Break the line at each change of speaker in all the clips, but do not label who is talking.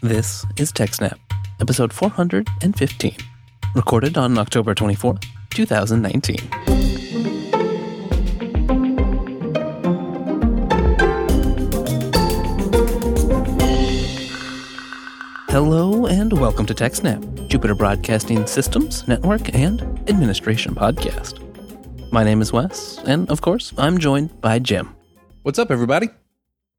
This is TechSnap, episode 415, recorded on October 24th, 2019. Hello and welcome to TechSnap, Jupiter Broadcasting Systems, Network, and Administration podcast. My name is Wes, and of course, I'm joined by Jim.
What's up, everybody?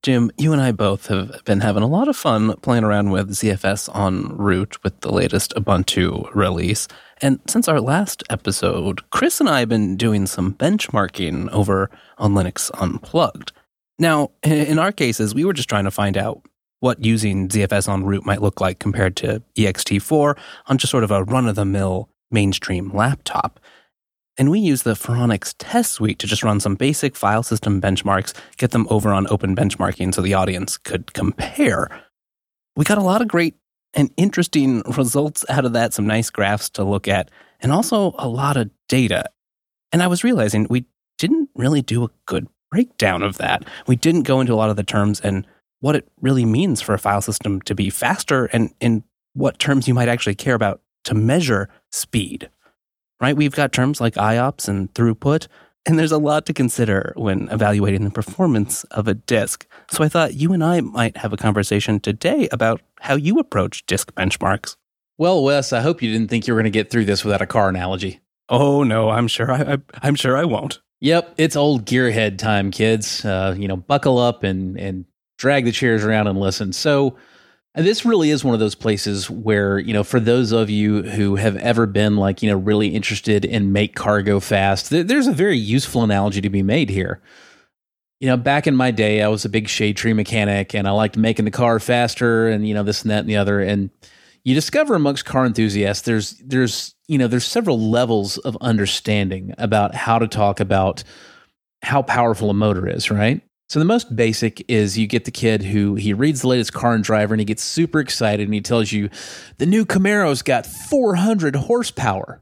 Jim, you and I both have been having a lot of fun playing around with ZFS on root with the latest Ubuntu release. And since our last episode, Chris and I have been doing some benchmarking over on Linux Unplugged. Now, in our cases, we were just trying to find out what using ZFS on root might look like compared to ext4 on just sort of a run of the mill mainstream laptop. And we use the Phoronix test suite to just run some basic file system benchmarks, get them over on open benchmarking so the audience could compare. We got a lot of great and interesting results out of that, some nice graphs to look at, and also a lot of data. And I was realizing we didn't really do a good breakdown of that. We didn't go into a lot of the terms and what it really means for a file system to be faster and in what terms you might actually care about to measure speed right? We've got terms like IOPS and throughput, and there's a lot to consider when evaluating the performance of a disk. So I thought you and I might have a conversation today about how you approach disk benchmarks.
Well, Wes, I hope you didn't think you were going to get through this without a car analogy.
Oh no, I'm sure I, I am sure I won't.
Yep, it's old gearhead time, kids. Uh, you know, buckle up and and drag the chairs around and listen. So this really is one of those places where, you know, for those of you who have ever been like, you know, really interested in make cargo fast, th- there's a very useful analogy to be made here. You know, back in my day, I was a big shade tree mechanic and I liked making the car faster and, you know, this and that and the other. And you discover amongst car enthusiasts, there's, there's, you know, there's several levels of understanding about how to talk about how powerful a motor is, right? So the most basic is you get the kid who he reads the latest car and driver and he gets super excited and he tells you the new Camaro's got 400 horsepower.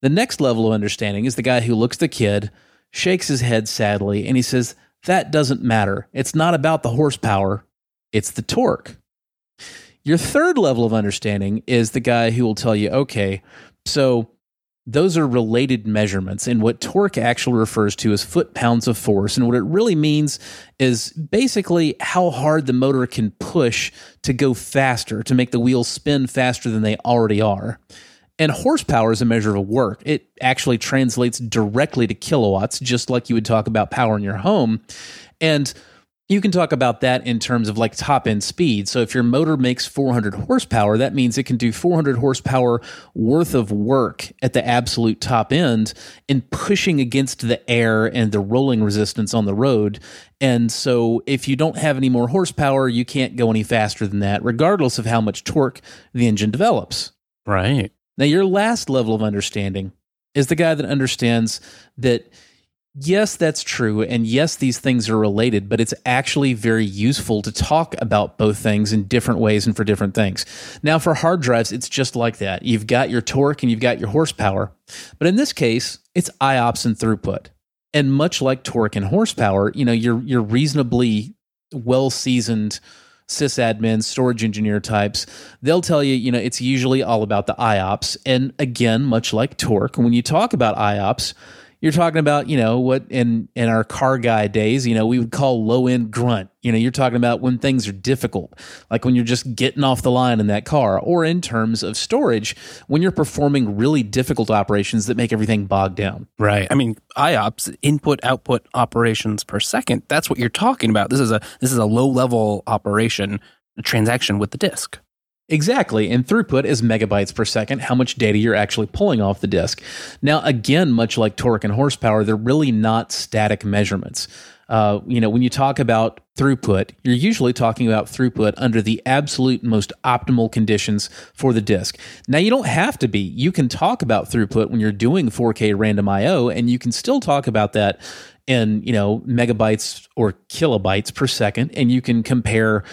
The next level of understanding is the guy who looks at the kid, shakes his head sadly, and he says, That doesn't matter. It's not about the horsepower, it's the torque. Your third level of understanding is the guy who will tell you, okay, so those are related measurements. And what torque actually refers to is foot pounds of force. And what it really means is basically how hard the motor can push to go faster, to make the wheels spin faster than they already are. And horsepower is a measure of work. It actually translates directly to kilowatts, just like you would talk about power in your home. And you can talk about that in terms of like top end speed. So if your motor makes 400 horsepower, that means it can do 400 horsepower worth of work at the absolute top end in pushing against the air and the rolling resistance on the road. And so if you don't have any more horsepower, you can't go any faster than that, regardless of how much torque the engine develops.
Right.
Now, your last level of understanding is the guy that understands that Yes, that's true. And yes, these things are related, but it's actually very useful to talk about both things in different ways and for different things. Now, for hard drives, it's just like that. You've got your torque and you've got your horsepower. But in this case, it's IOPS and throughput. And much like torque and horsepower, you know, you're you're reasonably well seasoned sysadmin, storage engineer types, they'll tell you, you know, it's usually all about the IOPS. And again, much like torque, when you talk about IOPS, you're talking about, you know, what in in our car guy days, you know, we would call low end grunt. You know, you're talking about when things are difficult, like when you're just getting off the line in that car, or in terms of storage, when you're performing really difficult operations that make everything bogged down.
Right. I mean, IOPS, input output operations per second. That's what you're talking about. This is a this is a low level operation transaction with the disk.
Exactly. And throughput is megabytes per second, how much data you're actually pulling off the disk. Now, again, much like torque and horsepower, they're really not static measurements. Uh, you know, when you talk about throughput, you're usually talking about throughput under the absolute most optimal conditions for the disk. Now, you don't have to be. You can talk about throughput when you're doing 4K random IO, and you can still talk about that in you know megabytes or kilobytes per second, and you can compare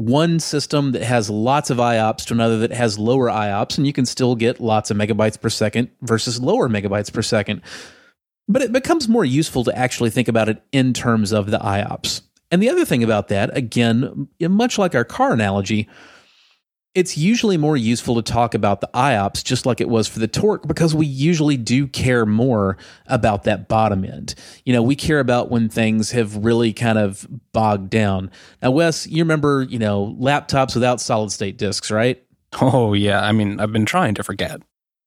one system that has lots of IOPS to another that has lower IOPS, and you can still get lots of megabytes per second versus lower megabytes per second. But it becomes more useful to actually think about it in terms of the IOPS. And the other thing about that, again, much like our car analogy, it's usually more useful to talk about the IOPS just like it was for the torque because we usually do care more about that bottom end. You know, we care about when things have really kind of bogged down. Now, Wes, you remember, you know, laptops without solid state disks, right?
Oh, yeah. I mean, I've been trying to forget.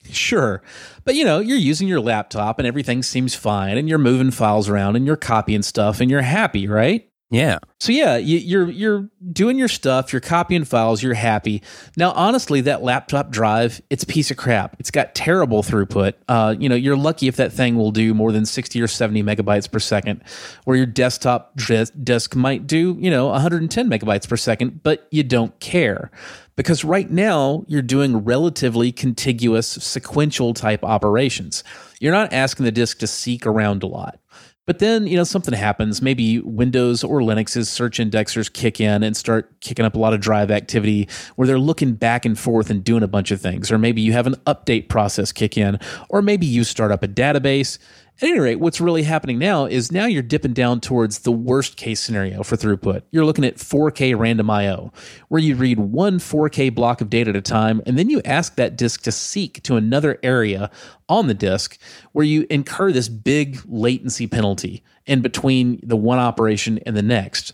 Sure. But you know, you're using your laptop and everything seems fine and you're moving files around and you're copying stuff and you're happy, right?
Yeah.
So yeah, you, you're you're doing your stuff, you're copying files, you're happy. Now, honestly, that laptop drive, it's a piece of crap. It's got terrible throughput. Uh, you know, you're lucky if that thing will do more than 60 or 70 megabytes per second, where your desktop disk might do, you know, 110 megabytes per second, but you don't care. Because right now, you're doing relatively contiguous sequential type operations. You're not asking the disk to seek around a lot. But then, you know, something happens. Maybe Windows or Linux's search indexers kick in and start kicking up a lot of drive activity where they're looking back and forth and doing a bunch of things. Or maybe you have an update process kick in. Or maybe you start up a database at any rate, what's really happening now is now you're dipping down towards the worst case scenario for throughput. You're looking at 4K random IO, where you read one 4K block of data at a time, and then you ask that disk to seek to another area on the disk where you incur this big latency penalty in between the one operation and the next.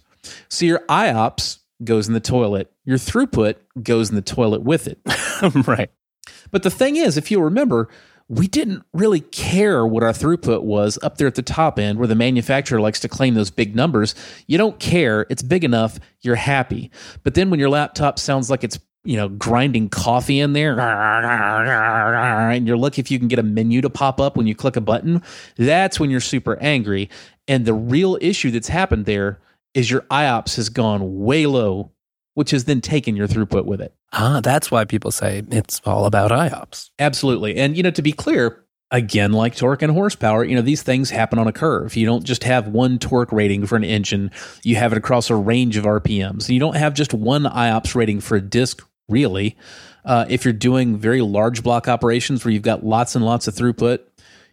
So your IOPS goes in the toilet, your throughput goes in the toilet with it.
right.
But the thing is, if you remember, we didn't really care what our throughput was up there at the top end where the manufacturer likes to claim those big numbers. You don't care. It's big enough. You're happy. But then when your laptop sounds like it's you know, grinding coffee in there, and you're lucky if you can get a menu to pop up when you click a button. That's when you're super angry. And the real issue that's happened there is your IOPS has gone way low which has then taken your throughput with it.
Ah, that's why people say it's all about IOPS.
Absolutely. And, you know, to be clear, again, like torque and horsepower, you know, these things happen on a curve. You don't just have one torque rating for an engine, you have it across a range of RPMs. You don't have just one IOPS rating for a disk, really. Uh, if you're doing very large block operations where you've got lots and lots of throughput,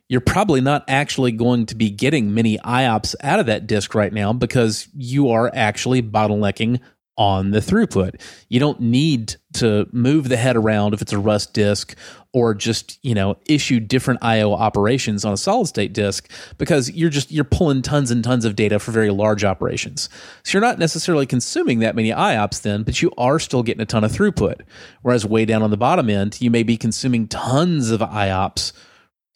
you're probably not actually going to be getting many IOPS out of that disk right now because you are actually bottlenecking on the throughput. You don't need to move the head around if it's a Rust disk or just, you know, issue different IO operations on a solid state disk because you're just you're pulling tons and tons of data for very large operations. So you're not necessarily consuming that many IOPS then, but you are still getting a ton of throughput. Whereas way down on the bottom end, you may be consuming tons of IOPS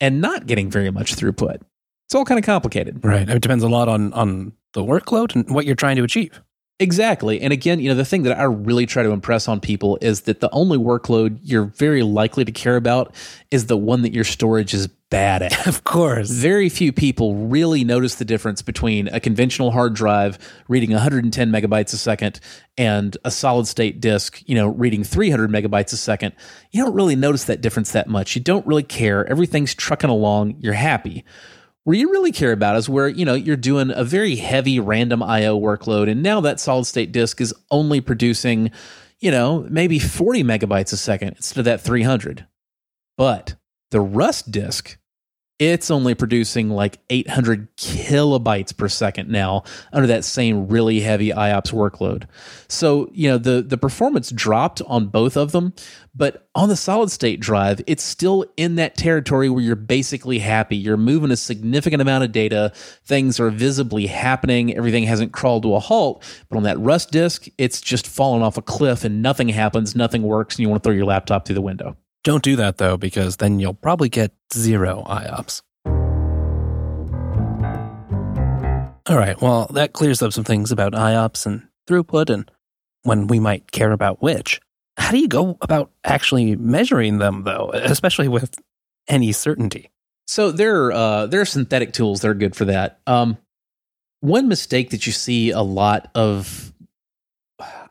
and not getting very much throughput. It's all kind of complicated.
Right. It depends a lot on on the workload and what you're trying to achieve.
Exactly. And again, you know, the thing that I really try to impress on people is that the only workload you're very likely to care about is the one that your storage is bad at.
Of course.
Very few people really notice the difference between a conventional hard drive reading 110 megabytes a second and a solid state disk, you know, reading 300 megabytes a second. You don't really notice that difference that much. You don't really care. Everything's trucking along. You're happy. Where you really care about is where, you know, you're doing a very heavy random IO workload and now that solid state disk is only producing, you know, maybe 40 megabytes a second instead of that 300. But the Rust disk it's only producing like 800 kilobytes per second now under that same really heavy IOPS workload. So, you know, the, the performance dropped on both of them, but on the solid state drive, it's still in that territory where you're basically happy. You're moving a significant amount of data, things are visibly happening, everything hasn't crawled to a halt. But on that Rust disk, it's just fallen off a cliff and nothing happens, nothing works, and you want to throw your laptop through the window.
Don't do that though, because then you'll probably get zero IOPS. All right, well, that clears up some things about IOPS and throughput and when we might care about which. How do you go about actually measuring them though, especially with any certainty?
So there are, uh, there are synthetic tools that are good for that. Um, one mistake that you see a lot of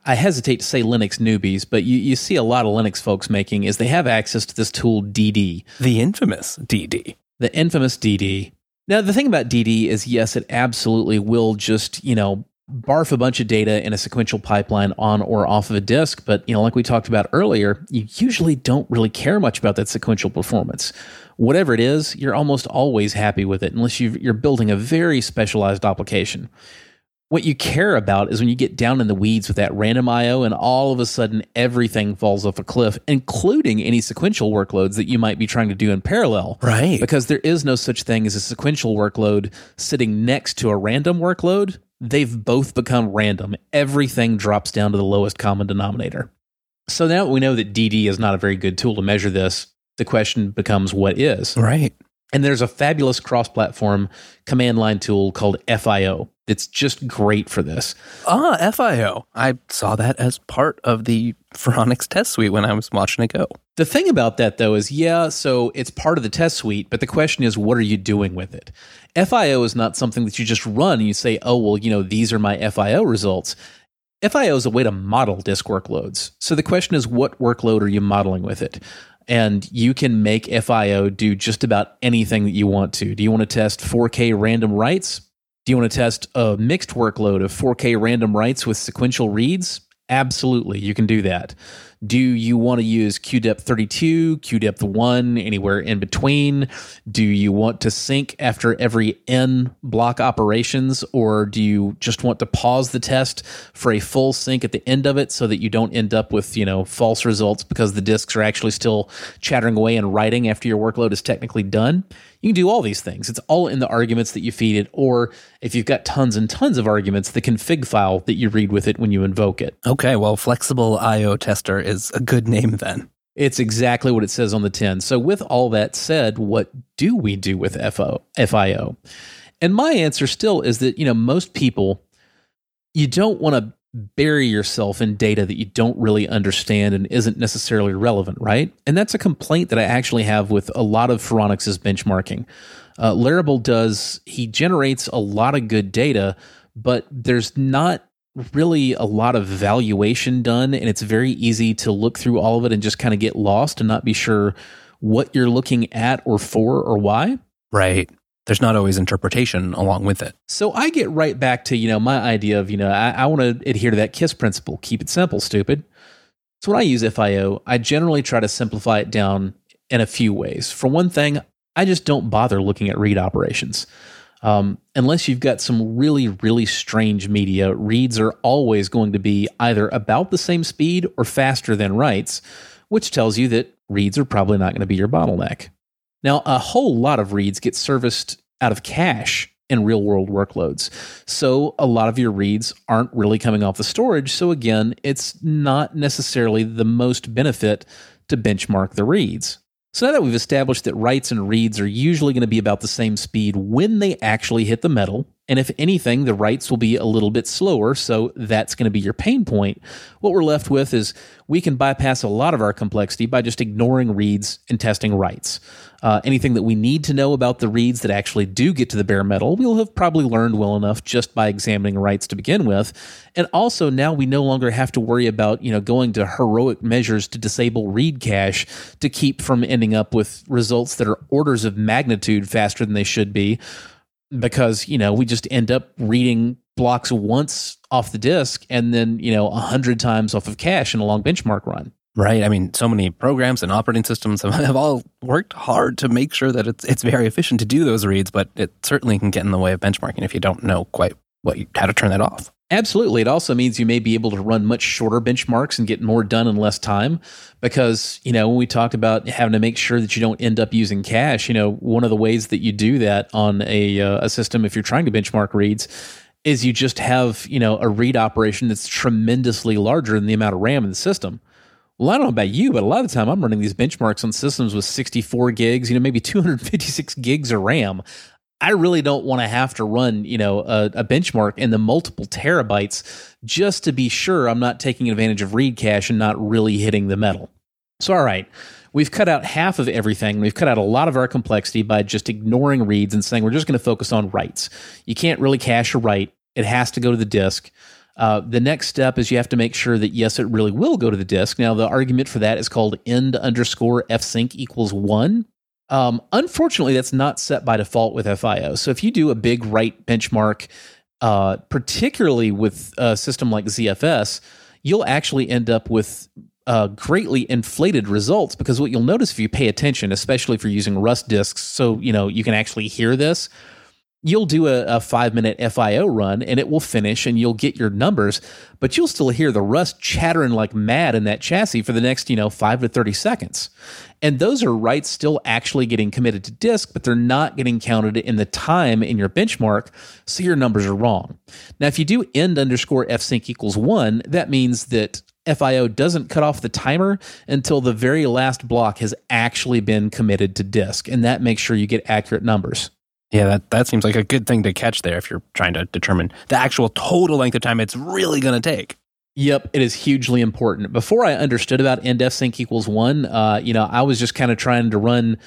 I hesitate to say Linux newbies, but you, you see a lot of Linux folks making is they have access to this tool DD.
The infamous DD.
The infamous DD. Now, the thing about DD is, yes, it absolutely will just, you know, barf a bunch of data in a sequential pipeline on or off of a disk. But, you know, like we talked about earlier, you usually don't really care much about that sequential performance. Whatever it is, you're almost always happy with it unless you are building a very specialized application. What you care about is when you get down in the weeds with that random IO and all of a sudden everything falls off a cliff, including any sequential workloads that you might be trying to do in parallel.
Right.
Because there is no such thing as a sequential workload sitting next to a random workload. They've both become random. Everything drops down to the lowest common denominator. So now we know that DD is not a very good tool to measure this. The question becomes what is?
Right.
And there's a fabulous cross platform command line tool called FIO. It's just great for this.
Ah, FIO. I saw that as part of the Phoronix test suite when I was watching it go.
The thing about that, though, is yeah, so it's part of the test suite, but the question is, what are you doing with it? FIO is not something that you just run and you say, oh, well, you know, these are my FIO results. FIO is a way to model disk workloads. So the question is, what workload are you modeling with it? And you can make FIO do just about anything that you want to. Do you want to test 4K random writes? Do you want to test a mixed workload of 4K random writes with sequential reads? Absolutely, you can do that. Do you want to use QDEP 32, QDEP 1, anywhere in between? Do you want to sync after every N block operations, or do you just want to pause the test for a full sync at the end of it so that you don't end up with, you know, false results because the disks are actually still chattering away and writing after your workload is technically done? You can do all these things. It's all in the arguments that you feed it, or if you've got tons and tons of arguments, the config file that you read with it when you invoke it.
Okay, well, Flexible IO Tester is a good name then.
It's exactly what it says on the tin. So, with all that said, what do we do with FO, FIO? And my answer still is that, you know, most people, you don't want to bury yourself in data that you don't really understand and isn't necessarily relevant, right? And that's a complaint that I actually have with a lot of Phoronix's benchmarking. Uh, does, he generates a lot of good data, but there's not really a lot of valuation done, and it's very easy to look through all of it and just kind of get lost and not be sure what you're looking at or for or why.
Right there's not always interpretation along with it.
So I get right back to, you know, my idea of, you know, I, I want to adhere to that KISS principle. Keep it simple, stupid. So when I use FIO, I generally try to simplify it down in a few ways. For one thing, I just don't bother looking at read operations. Um, unless you've got some really, really strange media, reads are always going to be either about the same speed or faster than writes, which tells you that reads are probably not going to be your bottleneck. Now, a whole lot of reads get serviced out of cache in real world workloads. So a lot of your reads aren't really coming off the storage. So again, it's not necessarily the most benefit to benchmark the reads. So now that we've established that writes and reads are usually going to be about the same speed when they actually hit the metal, and if anything, the writes will be a little bit slower, so that's going to be your pain point. What we're left with is we can bypass a lot of our complexity by just ignoring reads and testing writes. Uh, anything that we need to know about the reads that actually do get to the bare metal, we'll have probably learned well enough just by examining writes to begin with. And also now we no longer have to worry about, you know, going to heroic measures to disable read cache to keep from ending up with results that are orders of magnitude faster than they should be because you know we just end up reading blocks once off the disk and then you know a hundred times off of cache in a long benchmark run.
Right. I mean, so many programs and operating systems have all worked hard to make sure that it's it's very efficient to do those reads, but it certainly can get in the way of benchmarking if you don't know quite what you, how to turn that off.
Absolutely. It also means you may be able to run much shorter benchmarks and get more done in less time because, you know, when we talked about having to make sure that you don't end up using cache, you know, one of the ways that you do that on a, uh, a system if you're trying to benchmark reads is you just have, you know, a read operation that's tremendously larger than the amount of RAM in the system. Well, I don't know about you, but a lot of the time I'm running these benchmarks on systems with 64 gigs, you know, maybe 256 gigs of RAM. I really don't want to have to run, you know, a, a, benchmark in the multiple terabytes just to be sure I'm not taking advantage of read cache and not really hitting the metal. So, all right, we've cut out half of everything. We've cut out a lot of our complexity by just ignoring reads and saying we're just going to focus on writes. You can't really cache a write; it has to go to the disk. Uh, the next step is you have to make sure that yes, it really will go to the disk. Now, the argument for that is called end underscore fsync equals one. Um, unfortunately, that's not set by default with FIO. So if you do a big write benchmark, uh, particularly with a system like ZFS, you'll actually end up with uh, greatly inflated results because what you'll notice if you pay attention, especially if you're using Rust disks, so you know you can actually hear this. You'll do a, a, five minute FIO run and it will finish and you'll get your numbers, but you'll still hear the rust chattering like mad in that chassis for the next, you know, five to 30 seconds. And those are writes still actually getting committed to disk, but they're not getting counted in the time in your benchmark. So your numbers are wrong. Now, if you do end underscore fsync equals one, that means that FIO doesn't cut off the timer until the very last block has actually been committed to disk. And that makes sure you get accurate numbers.
Yeah, that, that seems like a good thing to catch there if you're trying to determine the actual total length of time it's really going to take.
Yep, it is hugely important. Before I understood about end sync equals one, uh, you know, I was just kind of trying to run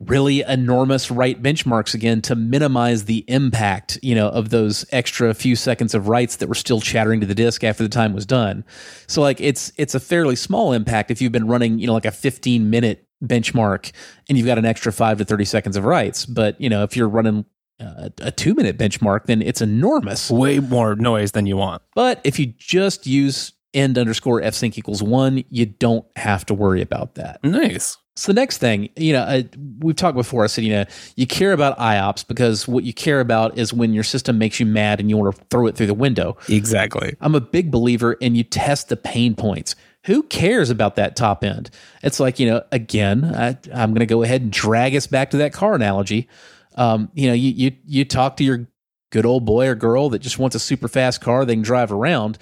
really enormous write benchmarks again to minimize the impact, you know, of those extra few seconds of writes that were still chattering to the disk after the time was done. So like it's it's a fairly small impact if you've been running, you know, like a 15 minute benchmark and you've got an extra 5 to 30 seconds of writes, but you know, if you're running uh, a two minute benchmark, then it's enormous.
Way more noise than you want.
But if you just use end underscore fsync equals one, you don't have to worry about that.
Nice.
So the next thing, you know, I, we've talked before. I said, you know, you care about IOPS because what you care about is when your system makes you mad and you want to throw it through the window.
Exactly.
I'm a big believer in you test the pain points. Who cares about that top end? It's like, you know, again, I, I'm going to go ahead and drag us back to that car analogy. Um, you know, you, you you talk to your good old boy or girl that just wants a super fast car they can drive around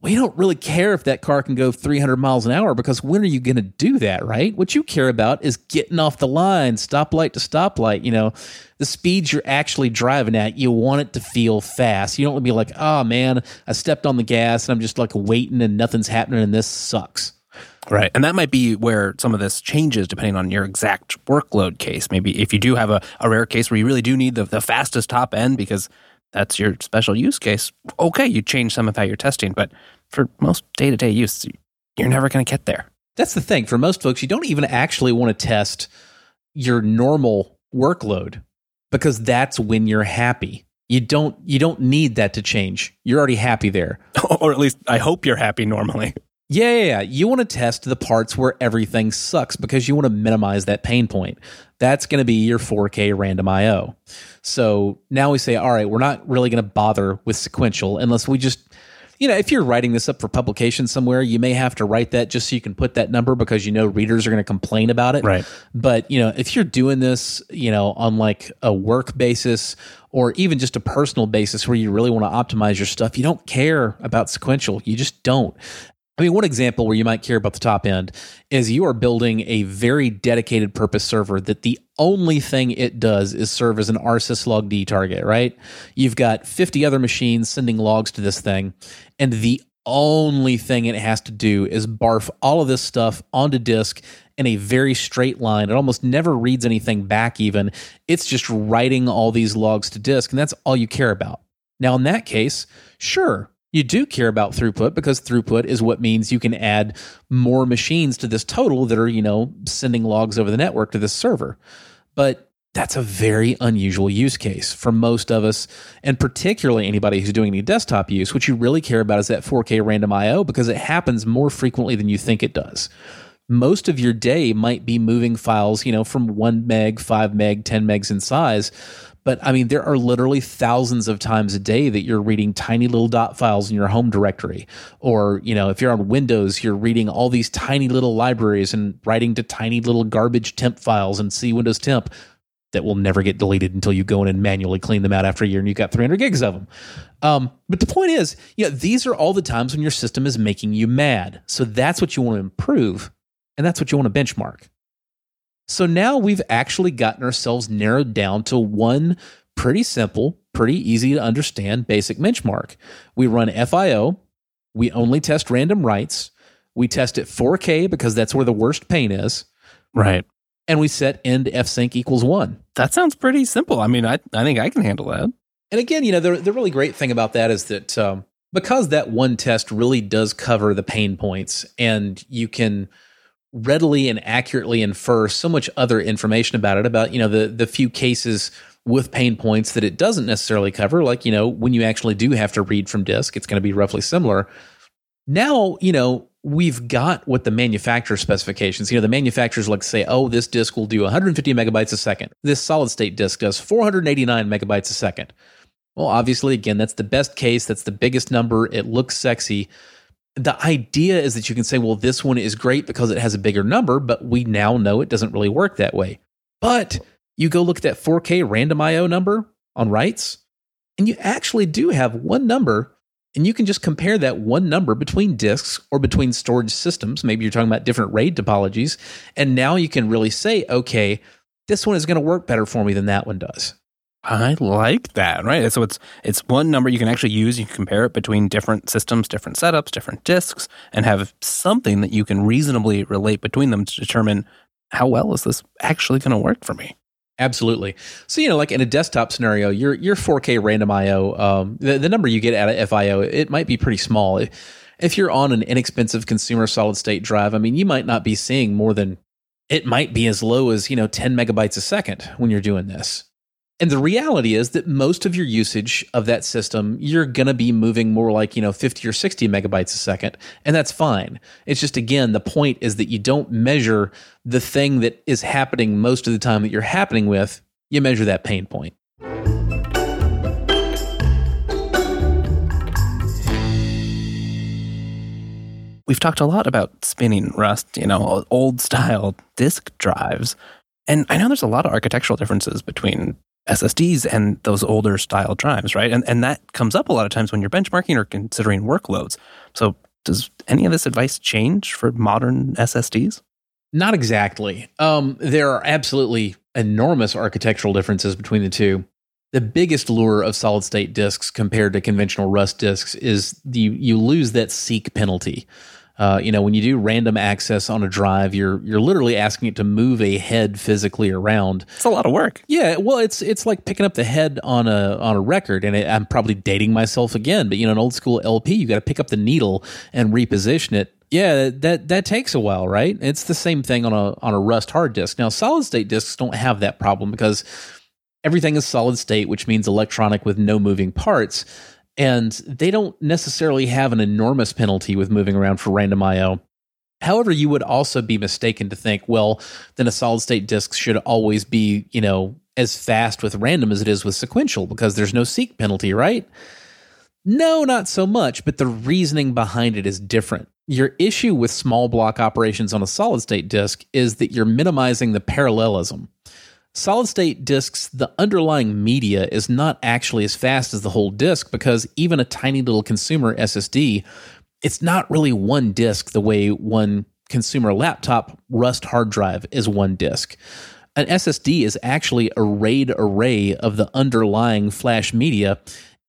we don't really care if that car can go 300 miles an hour because when are you going to do that, right? What you care about is getting off the line, stoplight to stoplight. You know, the speeds you're actually driving at, you want it to feel fast. You don't want to be like, oh man, I stepped on the gas and I'm just like waiting and nothing's happening and this sucks.
Right. And that might be where some of this changes depending on your exact workload case. Maybe if you do have a, a rare case where you really do need the, the fastest top end because that's your special use case, okay, you change some of how you're testing. But for most day to day use, you're never going to get there.
That's the thing. For most folks, you don't even actually want to test your normal workload because that's when you're happy. You don't you don't need that to change. You're already happy there.
or at least I hope you're happy normally.
Yeah, yeah, yeah. You want to test the parts where everything sucks because you want to minimize that pain point. That's going to be your 4K random IO. So now we say, all right, we're not really going to bother with sequential unless we just you know, if you're writing this up for publication somewhere, you may have to write that just so you can put that number because you know readers are going to complain about it.
Right.
But, you know, if you're doing this, you know, on like a work basis or even just a personal basis where you really want to optimize your stuff, you don't care about sequential. You just don't. I mean, one example where you might care about the top end is you are building a very dedicated purpose server that the only thing it does is serve as an rsyslog D target, right? You've got 50 other machines sending logs to this thing, and the only thing it has to do is barf all of this stuff onto disk in a very straight line. It almost never reads anything back, even. It's just writing all these logs to disk, and that's all you care about. Now, in that case, sure, you do care about throughput because throughput is what means you can add more machines to this total that are, you know, sending logs over the network to this server. But that's a very unusual use case for most of us, and particularly anybody who's doing any desktop use. What you really care about is that 4K random IO because it happens more frequently than you think it does. Most of your day might be moving files, you know, from 1 meg, 5 meg, 10 megs in size but I mean, there are literally thousands of times a day that you're reading tiny little dot files in your home directory. Or, you know, if you're on Windows, you're reading all these tiny little libraries and writing to tiny little garbage temp files and C Windows temp that will never get deleted until you go in and manually clean them out after a year and you've got 300 gigs of them. Um, but the point is, you know, these are all the times when your system is making you mad. So that's what you want to improve. And that's what you want to benchmark. So now we've actually gotten ourselves narrowed down to one pretty simple, pretty easy to understand basic benchmark. We run FIO, we only test random writes, we test at 4K because that's where the worst pain is.
Right.
And we set end fsync equals one.
That sounds pretty simple. I mean, I, I think I can handle that.
And again, you know, the, the really great thing about that is that um, because that one test really does cover the pain points and you can – readily and accurately infer so much other information about it about you know the the few cases with pain points that it doesn't necessarily cover like you know when you actually do have to read from disk it's going to be roughly similar now you know we've got what the manufacturer specifications, you know, the manufacturers like say, oh, this disk will do 150 megabytes a second. This solid state disk does 489 megabytes a second. Well, obviously, again, that's the best case. That's the biggest number. It looks sexy. The idea is that you can say, well, this one is great because it has a bigger number, but we now know it doesn't really work that way. But you go look at that 4K random IO number on writes, and you actually do have one number and you can just compare that one number between disks or between storage systems. Maybe you're talking about different RAID topologies. And now you can really say, okay, this one is going to work better for me than that one does.
I like that, right? So it's it's one number you can actually use. You can compare it between different systems, different setups, different disks, and have something that you can reasonably relate between them to determine how well is this actually going to work for me.
Absolutely. So you know, like in a desktop scenario, your your 4K random IO, um, the, the number you get out of FIO, it might be pretty small. If you're on an inexpensive consumer solid state drive, I mean, you might not be seeing more than it might be as low as you know 10 megabytes a second when you're doing this. And the reality is that most of your usage of that system, you're going to be moving more like, you know, 50 or 60 megabytes a second. And that's fine. It's just, again, the point is that you don't measure the thing that is happening most of the time that you're happening with. You measure that pain point.
We've talked a lot about spinning Rust, you know, old style disk drives. And I know there's a lot of architectural differences between SSDs and those older style drives, right? And and that comes up a lot of times when you're benchmarking or considering workloads. So does any of this advice change for modern SSDs?
Not exactly. Um, there are absolutely enormous architectural differences between the two. The biggest lure of solid state disks compared to conventional Rust disks is the, you lose that seek penalty. Uh, you know, when you do random access on a drive, you're you're literally asking it to move a head physically around.
It's a lot of work.
Yeah, well, it's it's like picking up the head on a on a record, and it, I'm probably dating myself again. But you know, an old school LP, you got to pick up the needle and reposition it. Yeah, that that takes a while, right? It's the same thing on a on a Rust hard disk. Now, solid state disks don't have that problem because everything is solid state, which means electronic with no moving parts and they don't necessarily have an enormous penalty with moving around for random IO. However, you would also be mistaken to think, well, then a solid state disk should always be, you know, as fast with random as it is with sequential because there's no seek penalty, right? No, not so much, but the reasoning behind it is different. Your issue with small block operations on a solid state disk is that you're minimizing the parallelism solid state disks, the underlying media is not actually as fast as the whole disk because even a tiny little consumer SSD, it's not really one disk the way one consumer laptop Rust hard drive is one disk. An SSD is actually a RAID array of the underlying flash media.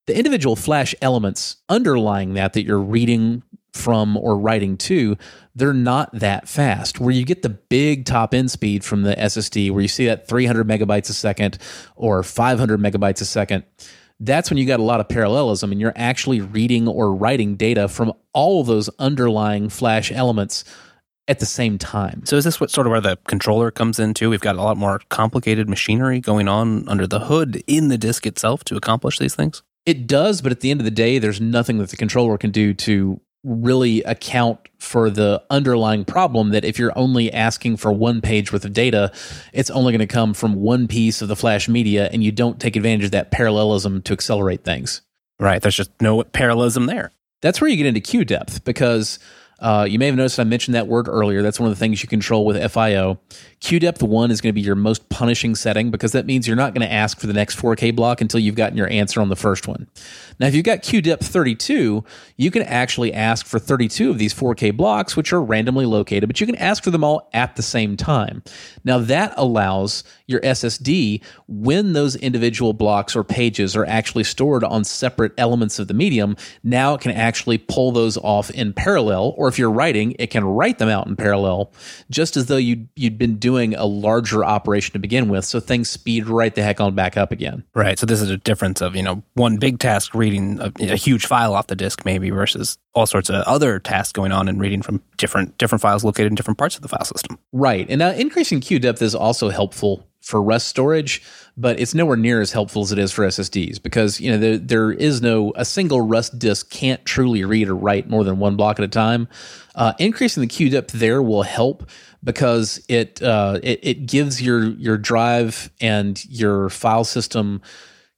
The individual flash elements underlying that that you're reading from or writing to, they're not that fast. Where you get the big top end speed from the SSD, where you see that 300 megabytes a second or 500 megabytes a second, that's when you got a lot of parallelism and you're actually reading or writing data from all those underlying flash elements at the same time.
So is this what sort of where the controller comes into? We've got a lot more complicated machinery going on under the hood in the disk itself to accomplish these things?
It does, but at the end of the day, there's nothing that the controller can do to really account for the underlying problem that if you're only asking for one page worth of data, it's only going to come from one piece of the flash media and you don't take advantage of that parallelism to accelerate things.
Right. There's just no parallelism there.
That's where you get into queue depth because uh, you may have noticed I mentioned that word earlier. That's one of the things you control with FIO. Queue depth 1 is going to be your most punishing setting because that means you're not going to ask for the next 4K block until you've gotten your answer on the first one. Now, if you've got queue depth 32, you can actually ask for 32 of these 4K blocks, which are randomly located, but you can ask for them all at the same time. Now, that allows your SSD, when those individual blocks or pages are actually stored on separate elements of the medium, now it can actually pull those off in parallel, or if you're writing, it can write them out in parallel, just as though you'd, you'd been doing a larger operation to begin with. So things speed right the heck on back up again.
Right. So this is a difference of, you know, one big task reading a, a huge file off the disk maybe versus all sorts of other tasks going on and reading from different different files located in different parts of the file system.
Right. And now increasing queue depth is also helpful for Rust storage, but it's nowhere near as helpful as it is for SSDs because you know there, there is no a single Rust disk can't truly read or write more than one block at a time. Uh, increasing the queue depth there will help because it, uh, it it gives your your drive and your file system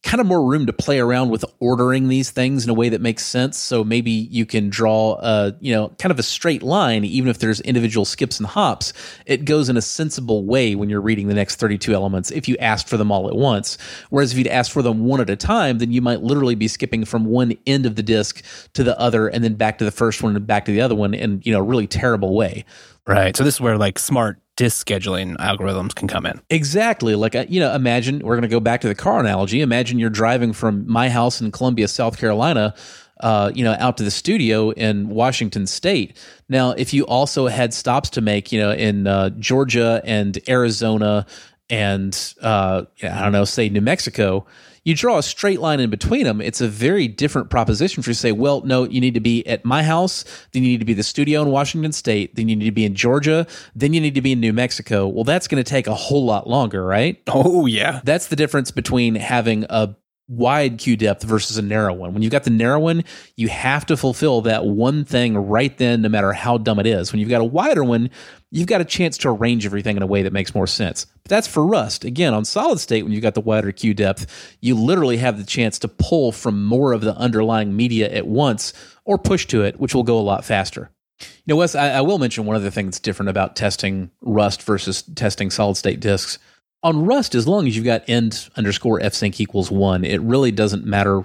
kind of more room to play around with ordering these things in a way that makes sense. So maybe you can draw a, you know, kind of a straight line, even if there's individual skips and hops. It goes in a sensible way when you're reading the next 32 elements if you asked for them all at once. Whereas if you'd asked for them one at a time, then you might literally be skipping from one end of the disk to the other and then back to the first one and back to the other one in, you know, a really terrible way.
Right. So this is where like smart disk scheduling algorithms can come in.
Exactly. Like, uh, you know, imagine we're going to go back to the car analogy. Imagine you're driving from my house in Columbia, South Carolina, uh, you know, out to the studio in Washington State. Now, if you also had stops to make, you know, in uh, Georgia and Arizona and, uh, I don't know, say New Mexico, you draw a straight line in between them, it's a very different proposition for you to say, well, no, you need to be at my house, then you need to be the studio in Washington State, then you need to be in Georgia, then you need to be in New Mexico. Well, that's going to take a whole lot longer, right?
Oh, yeah.
That's the difference between having a wide queue depth versus a narrow one. When you've got the narrow one, you have to fulfill that one thing right then, no matter how dumb it is. When you've got a wider one, you've got a chance to arrange everything in a way that makes more sense. But that's for Rust. Again, on solid state, when you've got the wider queue depth, you literally have the chance to pull from more of the underlying media at once or push to it, which will go a lot faster. You know, Wes, I, I will mention one other thing that's different about testing Rust versus testing solid state disks on Rust, as long as you've got end underscore fsync equals one, it really doesn't matter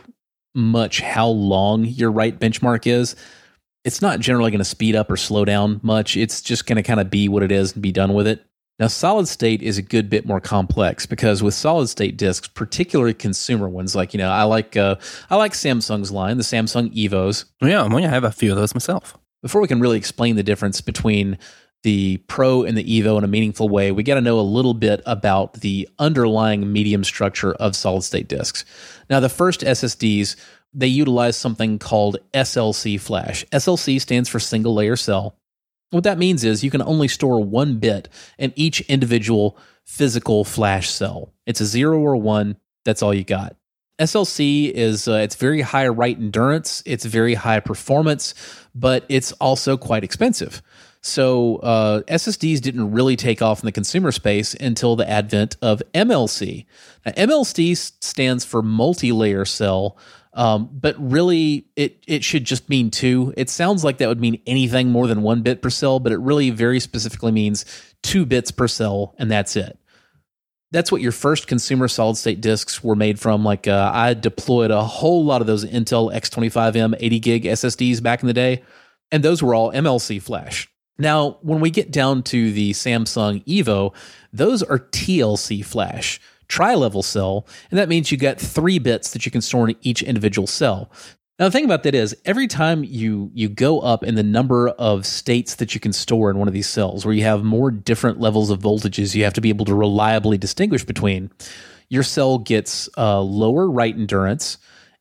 much how long your write benchmark is. It's not generally going to speed up or slow down much. It's just going to kind of be what it is and be done with it. Now, solid state is a good bit more complex because with solid state disks, particularly consumer ones, like you know, I like uh, I like Samsung's line, the Samsung Evos.
Yeah, I have a few of those myself.
Before we can really explain the difference between the Pro and the Evo in a meaningful way, we got to know a little bit about the underlying medium structure of solid state disks. Now, the first SSDs, they utilize something called SLC flash. SLC stands for single layer cell. What that means is you can only store one bit in each individual physical flash cell. It's a zero or one, that's all you got. SLC is uh, it's very high write endurance, it's very high performance, but it's also quite expensive. So uh, SSDs didn't really take off in the consumer space until the advent of MLC. Now, MLC stands for multi-layer cell, um, but really it it should just mean two. It sounds like that would mean anything more than one bit per cell, but it really very specifically means two bits per cell, and that's it. That's what your first consumer solid state disks were made from. Like uh, I deployed a whole lot of those Intel X25M 80 gig SSDs back in the day, and those were all MLC flash. Now, when we get down to the Samsung Evo, those are TLC flash, tri level cell, and that means you get three bits that you can store in each individual cell. Now, the thing about that is, every time you you go up in the number of states that you can store in one of these cells, where you have more different levels of voltages, you have to be able to reliably distinguish between. Your cell gets uh, lower write endurance.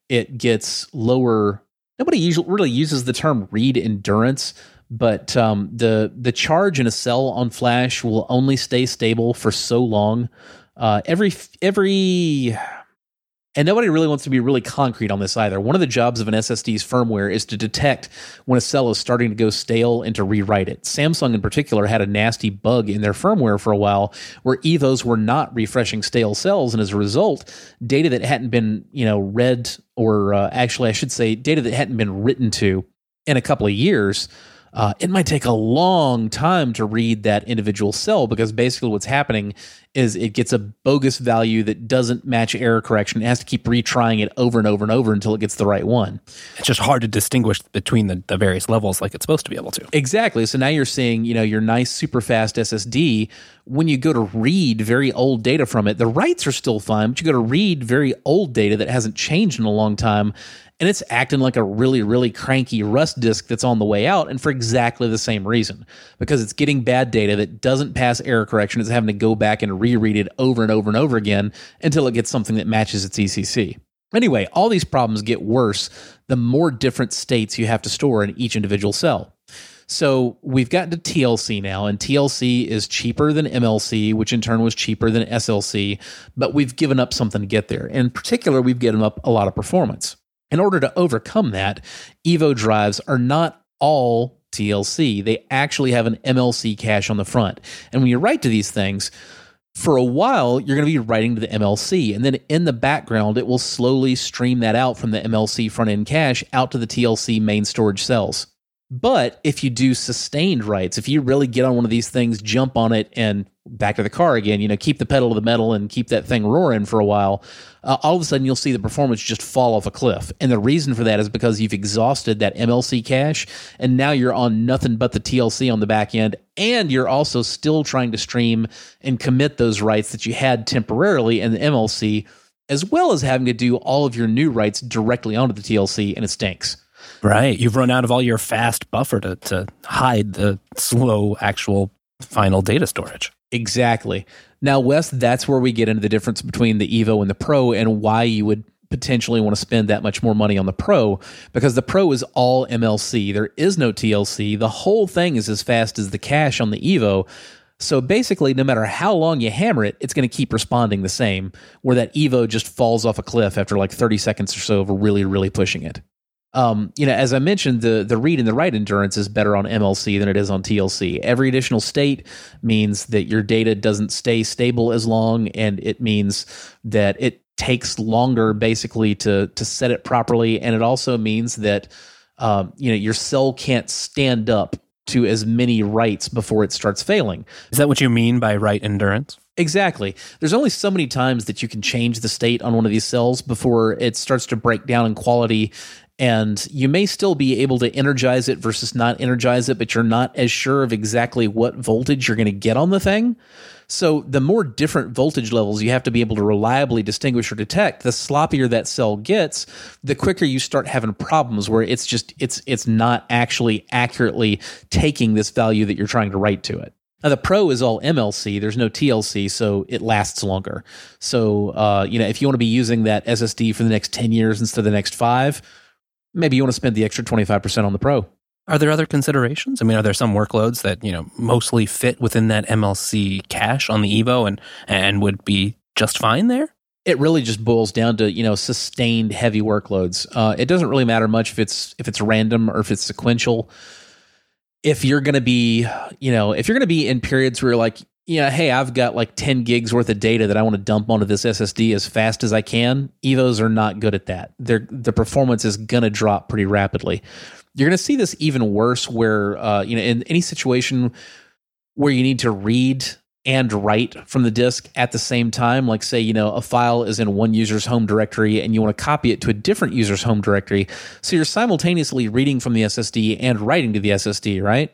It gets lower. Nobody usually really uses the term read endurance, but um, the the charge in a cell on flash will only stay stable for so long. Uh, every every and nobody really wants to be really concrete on this either. One of the jobs of an SSD's firmware is to detect when a cell is starting to go stale and to rewrite it. Samsung, in particular, had a nasty bug in their firmware for a while where EVOs were not refreshing stale cells, and as a result, data that hadn't been you know read or uh, actually I should say data that hadn't been written to in a couple of years uh, it might take a long time to read that individual cell because basically what's happening is it gets a bogus value that doesn't match error correction. It has to keep retrying it over and over and over until it gets the right one.
It's just hard to distinguish between the, the various levels like it's supposed to be able to.
Exactly. So now you're seeing, you know, your nice super fast SSD. When you go to read very old data from it, the writes are still fine, but you go to read very old data that hasn't changed in a long time and it's acting like a really, really cranky Rust disk that's on the way out, and for exactly the same reason. Because it's getting bad data that doesn't pass error correction, it's having to go back and reread it over and over and over again until it gets something that matches its ECC. Anyway, all these problems get worse the more different states you have to store in each individual cell. So we've gotten to TLC now, and TLC is cheaper than MLC, which in turn was cheaper than SLC, but we've given up something to get there. In particular, we've given up a lot of performance. In order to overcome that, Evo drives are not all TLC. They actually have an MLC cache on the front. And when you write to these things, for a while, you're going to be writing to the MLC. And then in the background, it will slowly stream that out from the MLC front end cache out to the TLC main storage cells. But if you do sustained writes, if you really get on one of these things, jump on it, and back to the car again, you know, keep the pedal to the metal and keep that thing roaring for a while, uh, all of a sudden you'll see the performance just fall off a cliff. And the reason for that is because you've exhausted that MLC cache, and now you're on nothing but the TLC on the back end, and you're also still trying to stream and commit those writes that you had temporarily in the MLC, as well as having to do all of your new writes directly onto the TLC, and it stinks.
Right. You've run out of all your fast buffer to, to hide the slow actual final data storage.
Exactly. Now, Wes, that's where we get into the difference between the Evo and the Pro and why you would potentially want to spend that much more money on the Pro because the Pro is all MLC. There is no TLC. The whole thing is as fast as the cache on the Evo. So basically, no matter how long you hammer it, it's going to keep responding the same, where that Evo just falls off a cliff after like 30 seconds or so of really, really pushing it um, you know, as I mentioned, the the read and the write endurance is better on MLC than it is on TLC. Every additional state means that your data doesn't stay stable as long, and it means that it takes longer, basically, to to set it properly. And it also means that um, you know your cell can't stand up to as many writes before it starts failing.
Is that what you mean by write endurance?
Exactly. There's only so many times that you can change the state on one of these cells before it starts to break down in quality and you may still be able to energize it versus not energize it, but you're not as sure of exactly what voltage you're going to get on the thing. So the more different voltage levels you have to be able to reliably distinguish or detect, the sloppier that cell gets, the quicker you start having problems where it's just it's it's not actually accurately taking this value that you're trying to write to it. Now the Pro is all MLC. There's no TLC, so it lasts longer. So uh, you know if you want to be using that SSD for the next ten years instead of the next five, maybe you want to spend the extra 25% on the Pro.
Are there other considerations? I mean, are there some workloads that, you know, mostly fit within that MLC cache on the Evo and and would be just fine there?
It really just boils down to, you know, sustained heavy workloads. Uh, it doesn't really matter much if it's if it's random or if it's sequential. If you're going to be, you know, if you're going to be in periods where like, yeah, hey, I've got like 10 gigs worth of data that I want to dump onto this SSD as fast as I can. Evos are not good at that. They're, the performance is going to drop pretty rapidly. You're going to see this even worse where, uh, you know, in any situation where you need to read and write from the disk at the same time, like say, you know, a file is in one user's home directory and you want to copy it to a different user's home directory. So you're simultaneously reading from the SSD and writing to the SSD, right?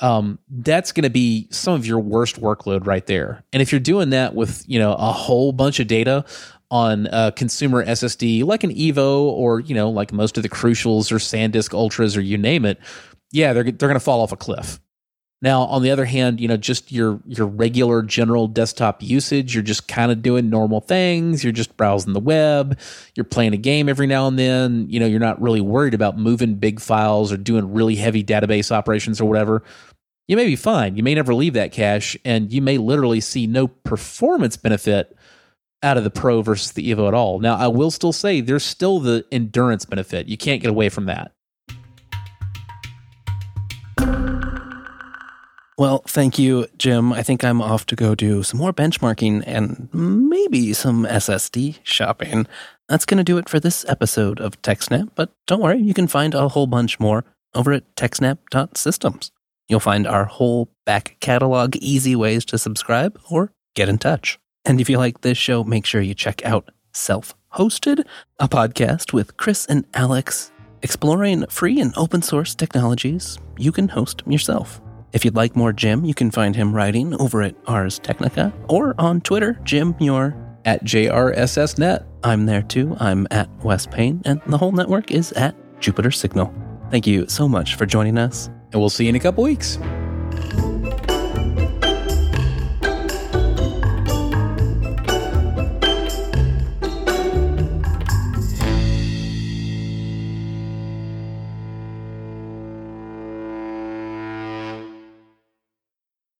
Um, that's going to be some of your worst workload right there. And if you're doing that with you know a whole bunch of data on a consumer SSD like an Evo or you know like most of the Crucials or SanDisk Ultras or you name it, yeah, they're they're going to fall off a cliff. Now, on the other hand, you know, just your your regular general desktop usage, you're just kind of doing normal things. You're just browsing the web. You're playing a game every now and then. You know, you're not really worried about moving big files or doing really heavy database operations or whatever. You may be fine. You may never leave that cache, and you may literally see no performance benefit out of the Pro versus the Evo at all. Now, I will still say there's still the endurance benefit. You can't get away from that.
Well, thank you, Jim. I think I'm off to go do some more benchmarking and maybe some SSD shopping. That's going to do it for this episode of TechSnap, but don't worry, you can find a whole bunch more over at techsnap.systems. You'll find our whole back catalog, easy ways to subscribe or get in touch. And if you like this show, make sure you check out Self Hosted, a podcast with Chris and Alex exploring free and open source technologies you can host yourself. If you'd like more Jim, you can find him writing over at Ars Technica or on Twitter. Jim, you're
at JRSSNet.
I'm there too. I'm at Wes Payne, and the whole network is at Jupiter Signal. Thank you so much for joining us.
And we'll see you in a couple weeks.